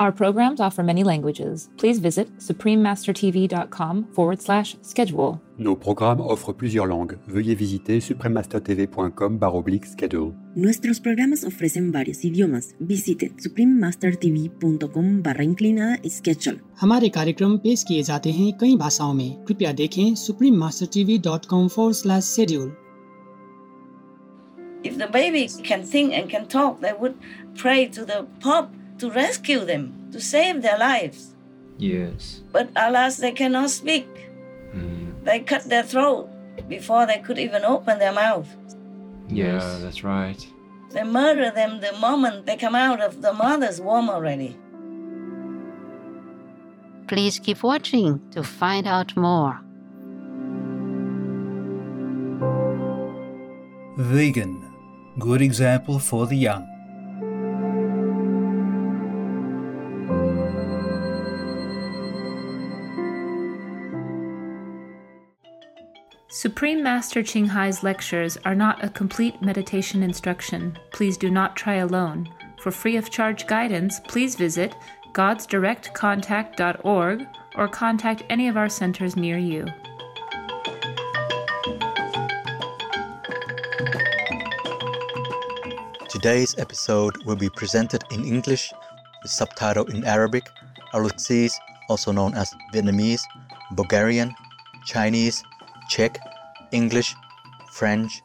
Our programs offer many languages. Please visit suprememastertv.com forward slash schedule. Nos programmes offrent plusieurs langues. Veuillez visiter suprememastertv.com oblique schedule. Nuestros programas ofrecen varios idiomas. Visite suprememastertv.com barra inclinada schedule. हमारे कार्यक्रम पेश किए जाते हैं कई भाषाओं में कृपया देखें suprememastertv.com forward slash schedule. If the baby can think and can talk, they would pray to the Pope to rescue them, to save their lives. Yes. But alas, they cannot speak. Mm. They cut their throat before they could even open their mouth. Yeah, that's right. They murder them the moment they come out of the mother's womb already. Please keep watching to find out more. Vegan. Good example for the young. Supreme Master Ching Hai's lectures are not a complete meditation instruction. Please do not try alone. For free of charge guidance, please visit godsdirectcontact.org or contact any of our centers near you. Today's episode will be presented in English with subtitle in Arabic, Aulacese, also known as Vietnamese, Bulgarian, Chinese, Czech, English, French,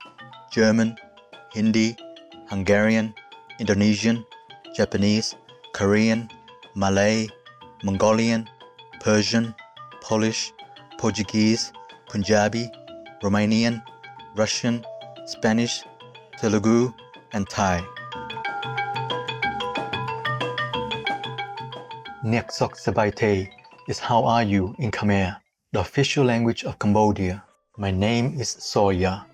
German, Hindi, Hungarian, Indonesian, Japanese, Korean, Malay, Mongolian, Persian, Polish, Portuguese, Punjabi, Romanian, Russian, Spanish, Telugu, and Thai. Neksok Sabaite is How Are You in Khmer, the official language of Cambodia. My name is Soya.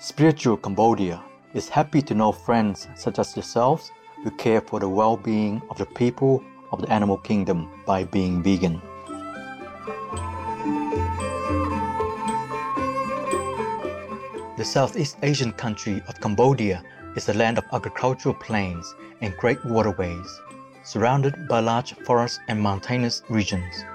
Spiritual Cambodia is happy to know friends such as yourselves who care for the well being of the people of the animal kingdom by being vegan. The Southeast Asian country of Cambodia is a land of agricultural plains and great waterways, surrounded by large forests and mountainous regions.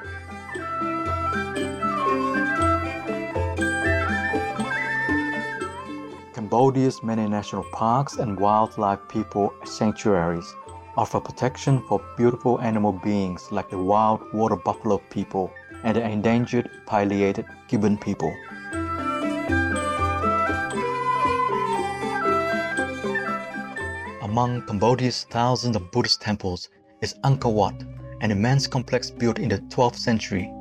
Cambodia's many national parks and wildlife people sanctuaries offer protection for beautiful animal beings like the wild water buffalo people and the endangered pileated gibbon people. Among Cambodia's thousands of Buddhist temples is Angkor Wat, an immense complex built in the 12th century.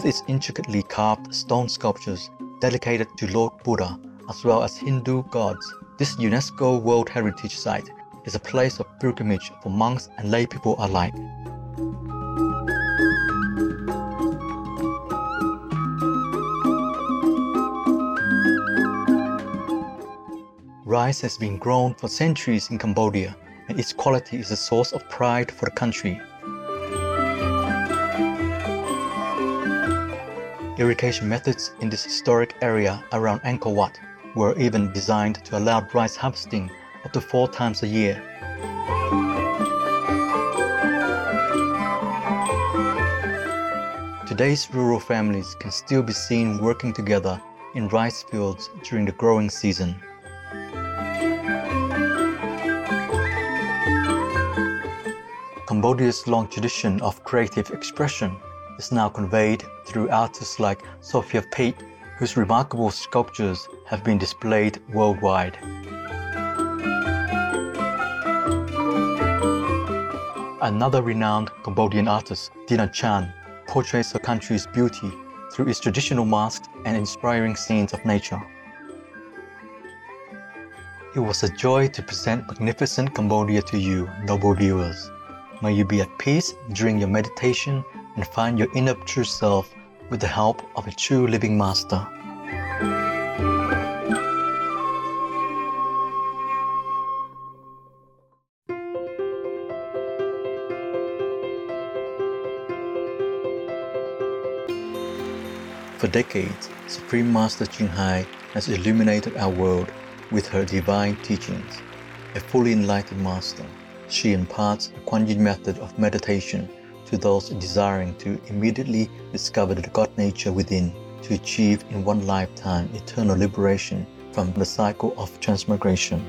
With its intricately carved stone sculptures dedicated to Lord Buddha as well as Hindu gods, this UNESCO World Heritage Site is a place of pilgrimage for monks and lay people alike. Rice has been grown for centuries in Cambodia, and its quality is a source of pride for the country. Irrigation methods in this historic area around Angkor Wat were even designed to allow rice harvesting up to four times a year. Today's rural families can still be seen working together in rice fields during the growing season. Cambodia's long tradition of creative expression is now conveyed through artists like Sopheap Pich, whose remarkable sculptures have been displayed worldwide. Another renowned Cambodian artist, Dina Chan, portrays her country's beauty through its traditional masks and inspiring scenes of nature. It was a joy to present magnificent Cambodia to you, noble viewers. May you be at peace during your meditation and find your inner true self with the help of a true living master. For decades, Supreme Master Ching Hai has illuminated our world with her divine teachings. a fully enlightened master. She imparts the Kuan Yin method of meditation to those desiring to immediately discover the God nature within to achieve in one lifetime eternal liberation from the cycle of transmigration.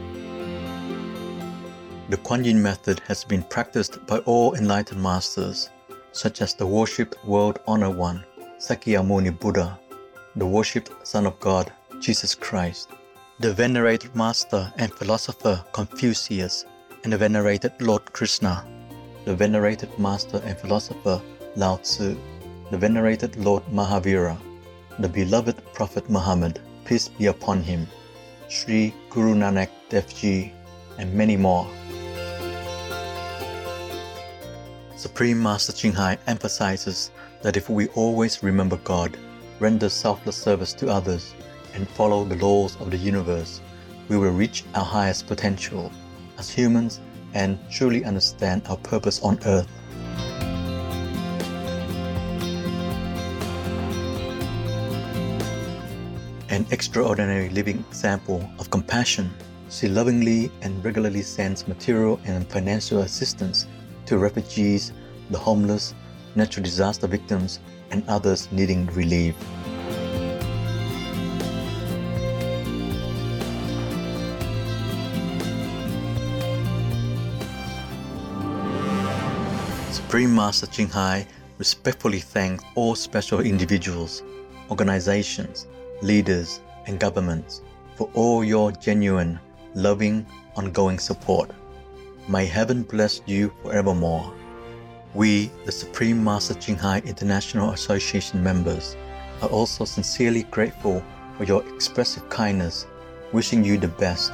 The Kuan Yin method has been practiced by all enlightened masters, such as the worshipped world honor one, Sakyamuni Buddha, the worshipped Son of God, Jesus Christ, the venerated master and philosopher Confucius, and the venerated Lord Krishna, the venerated master and philosopher Lao Tzu, the venerated Lord Mahavira, the beloved Prophet Muhammad, peace be upon him, Sri Guru Nanak Dev Ji, and many more. Supreme Master Ching Hai emphasizes that if we always remember God, render selfless service to others, and follow the laws of the universe, we will reach our highest potential as humans and truly understand our purpose on earth. An extraordinary living example of compassion, she lovingly and regularly sends material and financial assistance to refugees, the homeless, natural disaster victims, and others needing relief. Supreme Master Ching Hai respectfully thanks all special individuals, organizations, leaders, and governments for all your genuine, loving, ongoing support. May heaven bless you forevermore. We, the Supreme Master Ching Hai International Association members, are also sincerely grateful for your expressive kindness, wishing you the best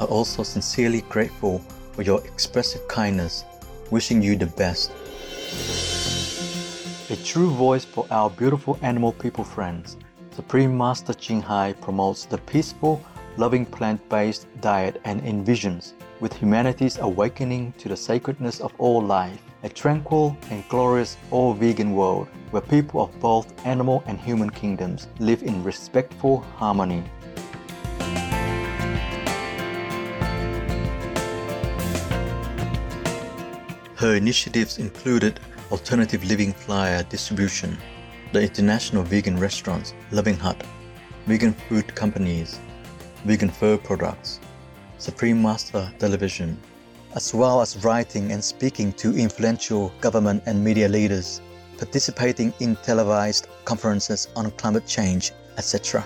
are also sincerely grateful for your expressive kindness, wishing you the best. A true voice for our beautiful animal people friends, Supreme Master Ching Hai promotes the peaceful, loving plant based diet and envisions, with humanity's awakening to the sacredness of all life, a tranquil and glorious all vegan world where people of both animal and human kingdoms live in respectful harmony. Her initiatives included alternative living flyer distribution, the international vegan restaurants Loving Hut, vegan food companies, vegan fur products, Supreme Master Television, as well as writing and speaking to influential government and media leaders, participating in televised conferences on climate change, etc.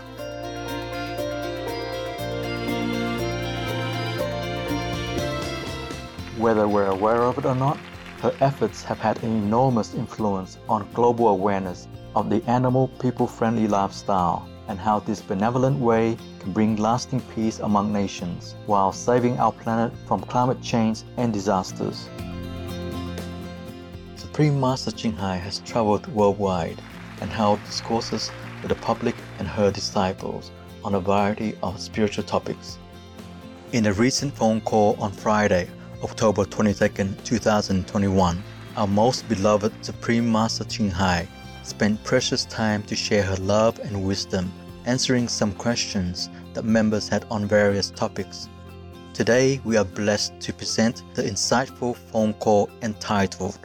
Whether we're aware of it or not, her efforts have had an enormous influence on global awareness of the animal people friendly lifestyle and how this benevolent way can bring lasting peace among nations while saving our planet from climate change and disasters. Supreme Master Ching Hai has traveled worldwide and held discourses with the public and her disciples on a variety of spiritual topics. In a recent phone call on Friday, October 22, 2021, our most beloved Supreme Master Ching Hai spent precious time to share her love and wisdom, answering some questions that members had on various topics. Today, we are blessed to present the insightful phone call entitled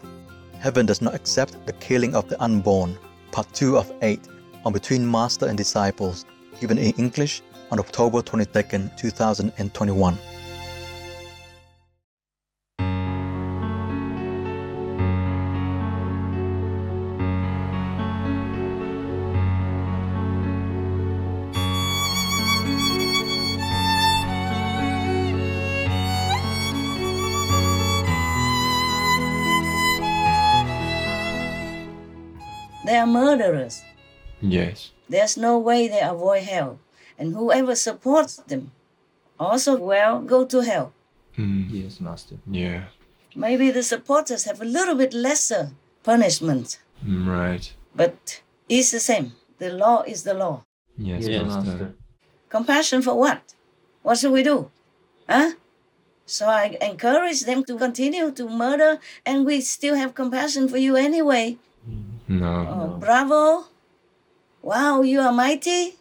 Heaven Does Not Accept the Killing of the Unborn, Part 2 of 8, on Between Master and Disciples, given in English on October 22, 2021. They are murderers. Yes. There's no way they avoid hell. And whoever supports them also will go to hell. Mm. Yes, Master. Yeah. Maybe the supporters have a little bit lesser punishment, Mm, Right. but it's the same. The law is the law. Yes, Yes, Master. Master. Compassion for what? What should we do? Huh? So I encourage them to continue to murder, and we still have compassion for you anyway. No. Oh, bravo! Wow, you are mighty,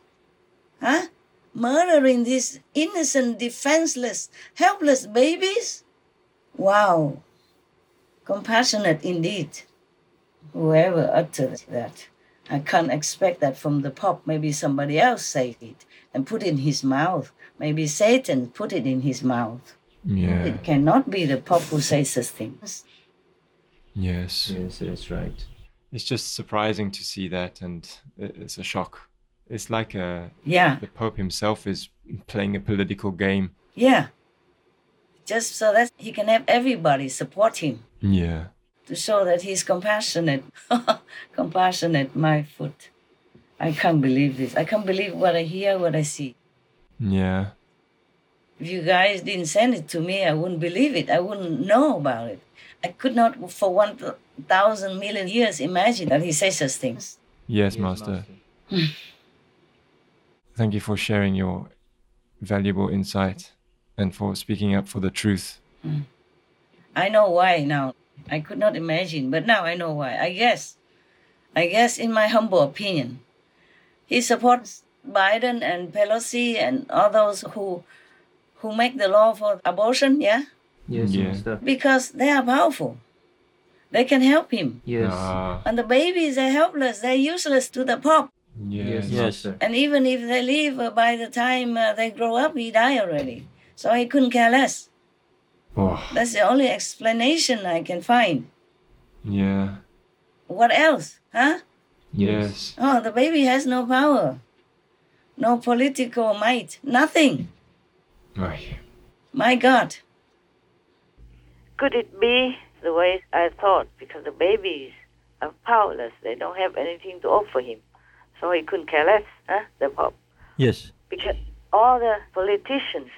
huh? Murdering these innocent, defenseless, helpless babies. Wow, compassionate indeed. Whoever uttered that, I can't expect that from the Pope. Maybe somebody else say it and put it in his mouth. Maybe Satan put it in his mouth. Yeah. It cannot be the Pope who says such things. Yes. Yes, that's right. It's just surprising to see that, and it's a shock. It's like a, Yeah. the Pope himself is playing a political game. Yeah. Just so that he can have everybody support him Yeah. to show that he's compassionate. compassionate, my foot. I can't believe this. I can't believe what I hear, what I see. Yeah. If you guys didn't send it to me, I wouldn't believe it. I wouldn't know about it. I could not, for one thousand million years, imagine that he says such things. Yes, Master. Hmm. Thank you for sharing your valuable insight and for speaking up for the truth. Hmm. I know why now. I could not imagine, but now I know why. I guess, I guess, in my humble opinion, he supports Biden and Pelosi and all those who, who make the law for abortion. Yeah, Yes, Yeah. Master. because they are powerful. They can help him. Yes. Ah, And the babies are helpless. They're useless to the Pope. yes. Yes, Master. And even if they leave uh, by the time uh, they grow up, he die already. So he couldn't care less. Oh, That's the only explanation I can find. yeah. What else? Huh? Yes. Oh, the baby has no power, no political might, nothing. Right. My God. Could it be the way I thought? Because the babies are powerless. They don't have anything to offer him. So he couldn't care less, huh? The Pope. Yes. Because all the politicians,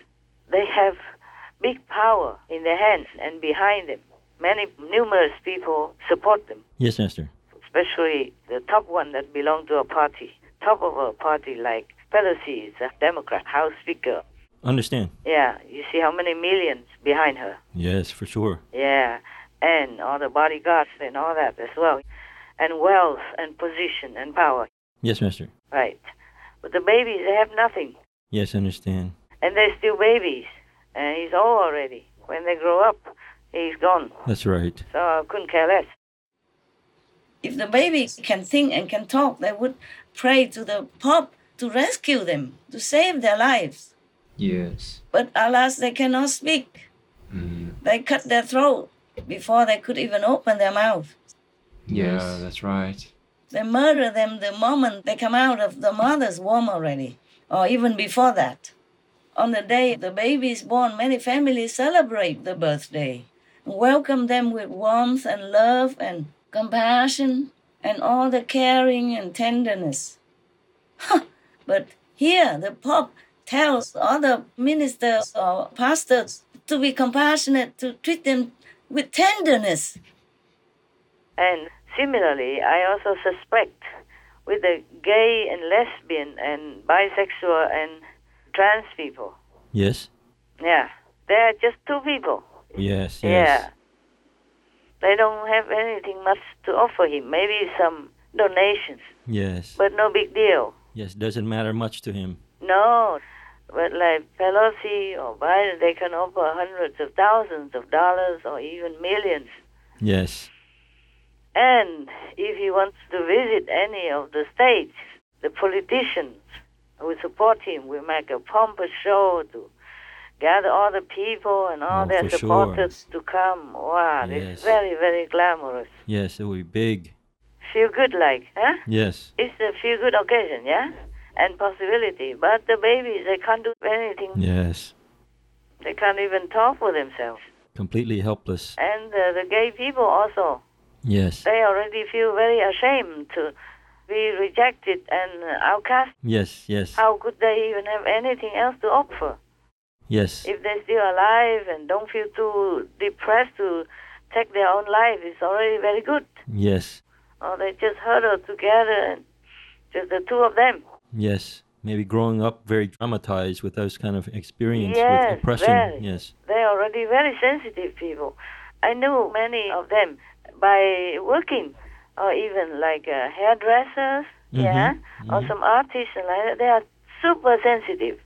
they have big power in their hands and behind them. Many numerous people support them, Yes, Master. especially the top one that belong to a party. Top of a party like Pelosi is a Democrat, House Speaker. Understand. Yeah, you see how many millions behind her. Yes, for sure. Yeah, and all the bodyguards and all that as well, and wealth and position and power. Yes, Master. Right. But the babies, they have nothing, Yes, understand. and they're still babies, and he's old already. When they grow up, he's gone. That's right. So I couldn't care less. If the baby can think and can talk, they would pray to the Pope to rescue them, to save their lives. Yes. But alas, they cannot speak. Mm. They cut their throat before they could even open their mouth. Yeah, that's right. They murder them the moment they come out of the mother's womb already, or even before that. On the day the baby is born, many families celebrate the birthday, welcome them with warmth and love and compassion and all the caring and tenderness. but here, the Pope tells other ministers or pastors to be compassionate, to treat them with tenderness. And similarly, I also suspect with the gay and lesbian and bisexual and trans people. Yes. Yeah, they're just two people. Yes, yes. Yeah. They don't have anything much to offer him. Maybe some donations, Yes. but no big deal. Yes, doesn't matter much to him. No, but like Pelosi or Biden, they can offer hundreds of thousands of dollars or even millions. Yes. And if he wants to visit any of the states, the politicians who support him will make a pompous show to gather all the people and all Oh, their for sure. supporters to come. Wow, Yes. it's very, very glamorous. Yes, it will be big. Feel good like, huh? Yes. It's a feel good occasion, yeah? And possibility. But the babies, they can't do anything. Yes. They can't even talk for themselves. Completely helpless. And uh, the gay people also, Yes. they already feel very ashamed to be rejected and outcast. Yes, yes. How could they even have anything else to offer? Yes. If they're still alive and don't feel too depressed to take their own life, it's already very good. Yes. Or they just huddle together and just the two of them. Yes. Maybe growing up very traumatized with those kind of experience Yes, with oppression. very. Yes. They're already very sensitive people. I knew many of them by working, or even like uh, hairdressers, yeah, or some artists and like that. They are super sensitive.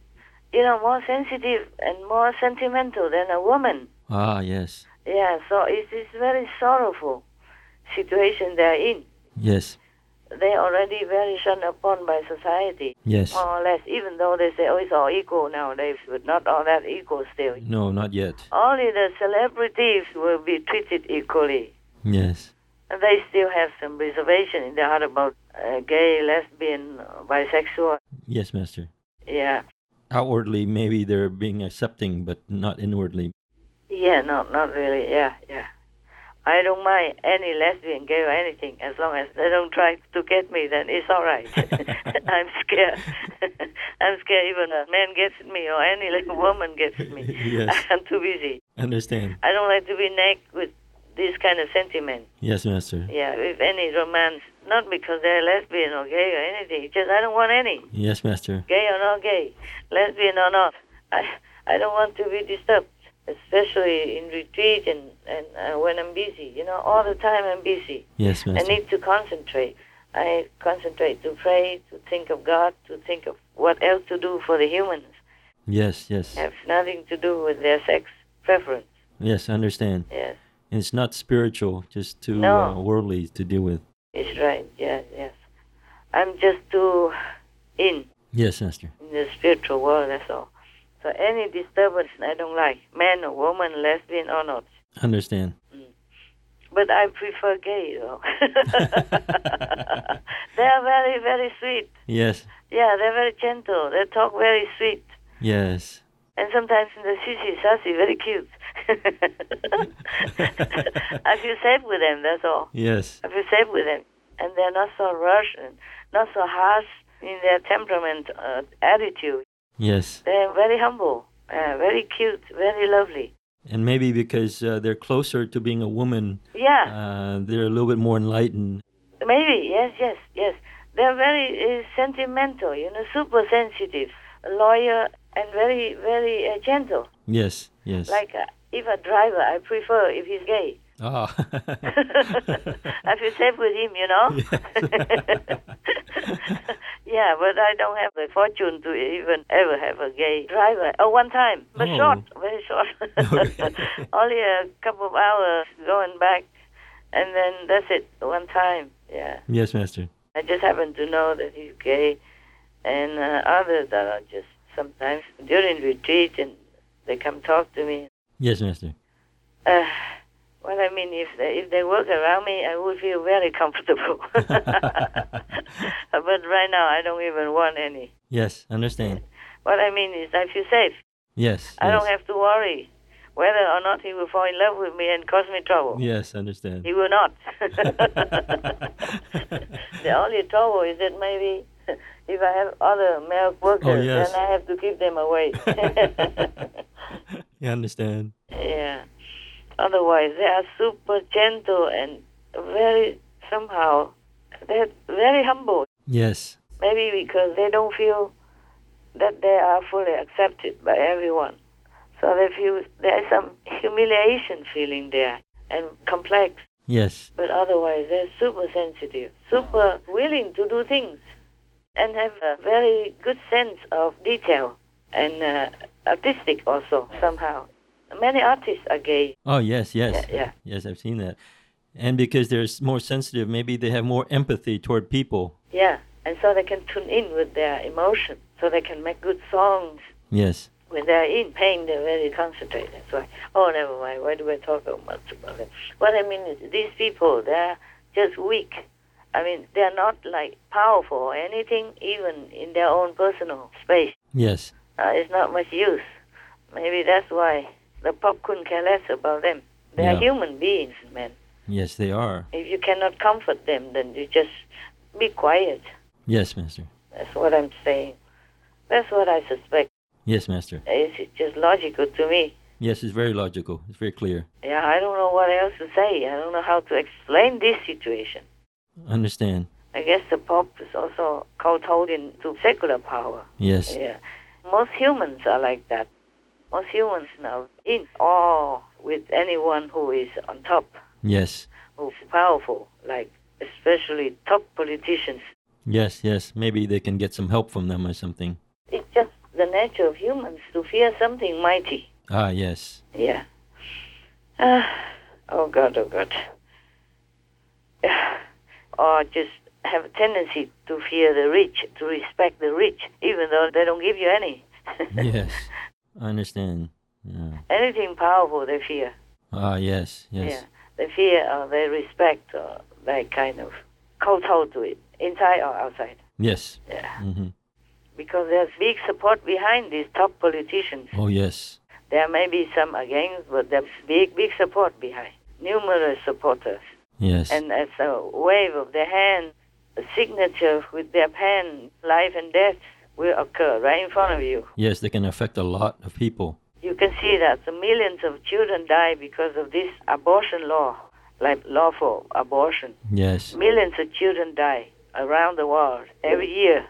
You know, more sensitive and more sentimental than a woman. Ah, yes. Yeah, so it is very sorrowful situation they're in. Yes. They're already very shunned upon by society. Yes. More or less, even though they say, oh, it's all equal nowadays, but not all that equal still. No, not yet. Only the celebrities will be treated equally. Yes. And they still have some reservation in their heart about uh, gay, lesbian, bisexual. Yes, Master. Yeah. Outwardly, maybe they're being accepting, but not inwardly. Yeah, no, not really. Yeah, yeah. I don't mind any lesbian, gay, or anything as long as they don't try to get me. Then it's all right. I'm scared. I'm scared even a man gets me or any little woman gets me. Yes. I'm too busy. Understand. I don't like to be naked with this kind of sentiment. Yes, Master. Yeah, with any romance. Not because they're lesbian or gay or anything. Just I don't want any. Yes, Master. Gay or not gay, lesbian or not. I I don't want to be disturbed, especially in retreat and and uh, when I'm busy. You know, all the time I'm busy. Yes, Master. I need to concentrate. I concentrate to pray, to think of God, to think of what else to do for the humans. Yes, yes. Have nothing to do with their sex preference. Yes, I understand. Yes, And it's not spiritual, just too No. uh, worldly to deal with. it's right. Yes, yes. I'm just too in Yes, Master. in the spiritual world. That's all. So any disturbance I don't like, man or woman, lesbian or not. Understand. But I prefer gay though. they are very, very sweet. Yes. Yeah, they're very gentle. They talk very sweet. Yes. And sometimes in the sissy sassy, very cute. I feel safe with them, that's all. Yes. I feel safe with them. And they're not so rushed and not so harsh in their temperament, uh, attitude. Yes. They're very humble, uh, very cute, very lovely. And maybe because uh, they're closer to being a woman, Yeah, uh, they're a little bit more enlightened. maybe, yes, yes, yes. They're very uh, sentimental, you know, super sensitive, loyal, and very, very uh, gentle. Yes. Yes. Like uh, if a driver, I prefer if he's gay. Ah. I feel safe with him, you know. yeah, but I don't have the fortune to even ever have a gay driver. Oh, one time, but Oh. short, very short. Only a couple of hours going back, and then that's it. One time, yeah. yes, Master. I just happen to know that he's gay, and uh, others that are just sometimes during retreat and they come talk to me. Yes, Master. Uh, well, I mean, if they, if they work around me, I would feel very comfortable. but right now, I don't even want any. Yes, understand. What I mean is, I feel safe. Yes. I yes. don't have to worry whether or not he will fall in love with me and cause me trouble. Yes, understand. He will not. the only trouble is that maybe if I have other male oh, workers, Oh, yes. then I have to keep them away. You understand. yeah. Otherwise, they are super gentle and very somehow they're very humble. Yes. Maybe because they don't feel that they are fully accepted by everyone. So they feel there is some humiliation feeling there and complex. Yes. But otherwise, they're super sensitive, super willing to do things, and have a very good sense of detail and uh, artistic also somehow. Many artists are gay. Oh, yes, yes. Yeah, yeah. Yes, I've seen that. And because they're more sensitive, maybe they have more empathy toward people. Yeah, and so they can tune in with their emotion, so they can make good songs. Yes. When they're in pain, they're very concentrated. That's why. Oh, never mind. Why do I talk so much about it? What I mean is, these people, they're just weak. I mean, they're not like powerful or anything, even in their own personal space. Yes. Uh, it's not much use. Maybe that's why the Pope couldn't care less about them. They are human beings, man. Yes, they are. If you cannot comfort them, then you just be quiet. Yes, Master. That's what I'm saying. That's what I suspect. Yes, Master. It's just logical to me. Yes, it's very logical. It's very clear. Yeah, I don't know what else to say. I don't know how to explain this situation. Understand. I guess the Pope is also kowtowing to secular power. Yes. Yeah. Most humans are like that. Most humans are in awe with anyone who is on top, Yes. who's powerful, like especially top politicians. Yes, yes. Maybe they can get some help from them or something. It's just the nature of humans to fear something mighty. Ah, yes. Yeah. Ah, oh God, oh God. or just have a tendency to fear the rich, to respect the rich, even though they don't give you any. yes. I understand. Yeah. Anything powerful, they fear. Ah, yes, yes. Yeah. They fear or they respect or they kind of kowtow to it, inside or outside. Yes. Yeah. hmm Because there's big support behind these top politicians. Oh, yes. There may be some against, but there's big, big support behind. Numerous supporters. Yes. And as a wave of their hand, a signature with their pen, life and death will occur right in front of you. Yes, they can affect a lot of people. You can see that the millions of children die because of this abortion law, like lawful abortion. Yes. Millions of children die around the world every year,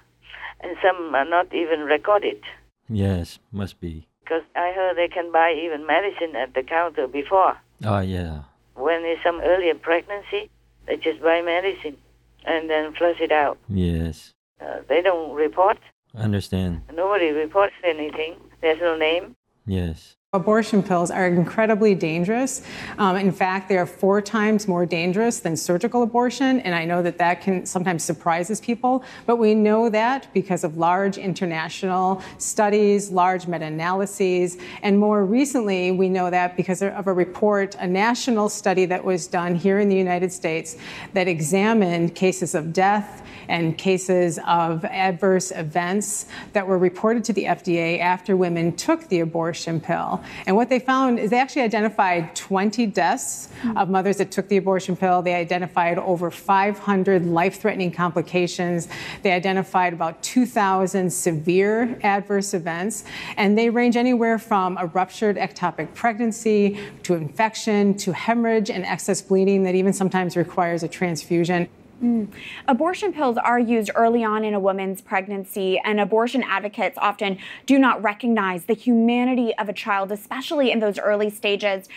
and some are not even recorded. Yes, must be. Because I heard they can buy even medicine at the counter before. Ah, yeah. When there's some earlier pregnancy, they just buy medicine and then flush it out. Yes. Uh, they don't report. I understand. Nobody reports anything. There's no name. Yes. Abortion pills are incredibly dangerous. Um, in fact, they are four times more dangerous than surgical abortion, and I know that that can sometimes surprises people. But we know that because of large international studies, large meta-analyses, and more recently, we know that because of a report, a national study that was done here in the United States that examined cases of death and cases of adverse events that were reported to the FDA after women took the abortion pill. And what they found is they actually identified 20 deaths of mothers that took the abortion pill. They identified over 500 life threatening complications. They identified about 2,000 severe adverse events. And they range anywhere from a ruptured ectopic pregnancy to infection to hemorrhage and excess bleeding that even sometimes requires a transfusion. Mm. Abortion pills are used early on in a woman's pregnancy, and abortion advocates often do not recognize the humanity of a child, especially in those early stages.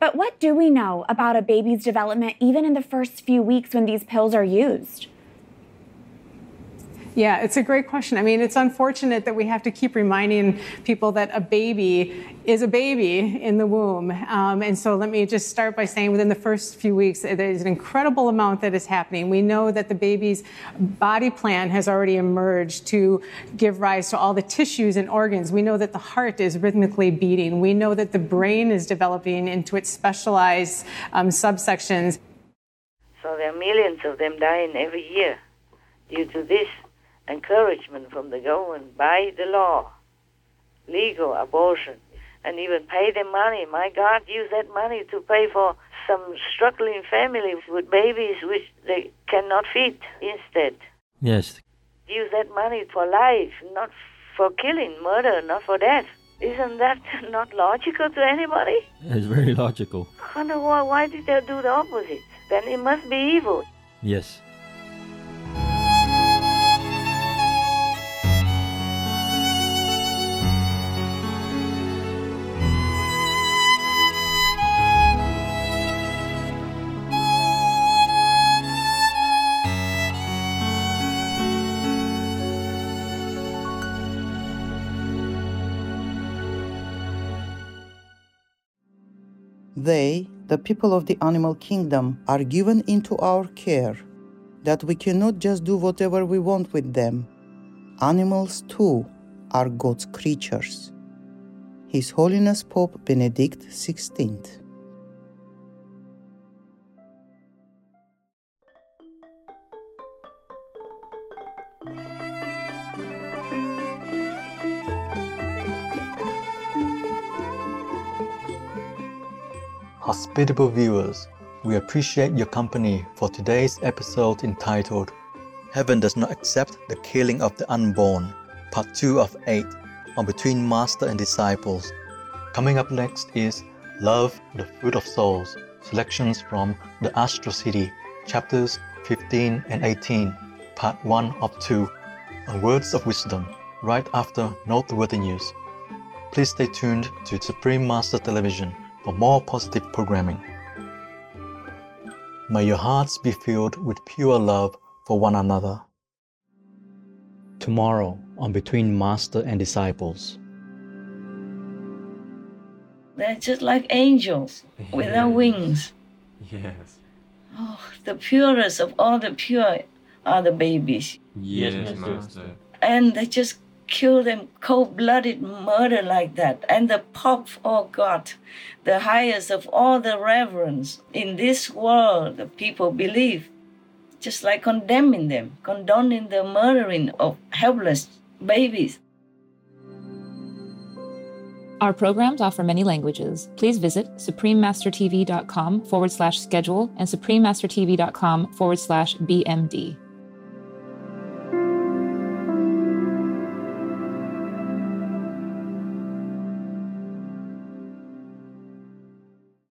But what do we know about a baby's development, even in the first few weeks when these pills are used? Yeah, it's a great question. I mean, it's unfortunate that we have to keep reminding people that a baby is a baby in the womb. Um, and so let me just start by saying within the first few weeks, there's an incredible amount that is happening. We know that the baby's body plan has already emerged to give rise to all the tissues and organs. We know that the heart is rhythmically beating. We know that the brain is developing into its specialized um, subsections. So there are millions of them dying every year due to this encouragement from the government by the law, legal abortion, and even pay them money. My God, use that money to pay for some struggling family with babies which they cannot feed instead. Yes. Use that money for life, not for killing, murder, not for death. Isn't that not logical to anybody? It's very logical. I wonder why, why did they do the opposite? Then it must be evil. Yes. They, the people of the animal kingdom, are given into our care, that we cannot just do whatever we want with them. Animals, too, are God's creatures. His Holiness Pope Benedict XVI. Hospitable viewers, we appreciate your company for today's episode entitled Heaven Does Not Accept the Killing of the Unborn, Part 2 of 8 on Between Master and Disciples. Coming up next is Love, the Fruit of Souls, selections from the Astral City, chapters 15 and 18, Part 1 of 2, on Words of Wisdom, right after Noteworthy News. Please stay tuned to Supreme Master Television for more positive programming. May your hearts be filled with pure love for one another. Tomorrow on Between Master and Disciples. They're just like angels without wings. Yes. Oh, the purest of all the pure are the babies. Yes, Master. And they just kill them cold blooded murder like that. And the Pope, oh God, the highest of all the reverence in this world, the people believe, just like condemning them, condoning the murdering of helpless babies. Our programs offer many languages. Please visit suprememastertv.com forward slash schedule and suprememastertv.com forward slash BMD.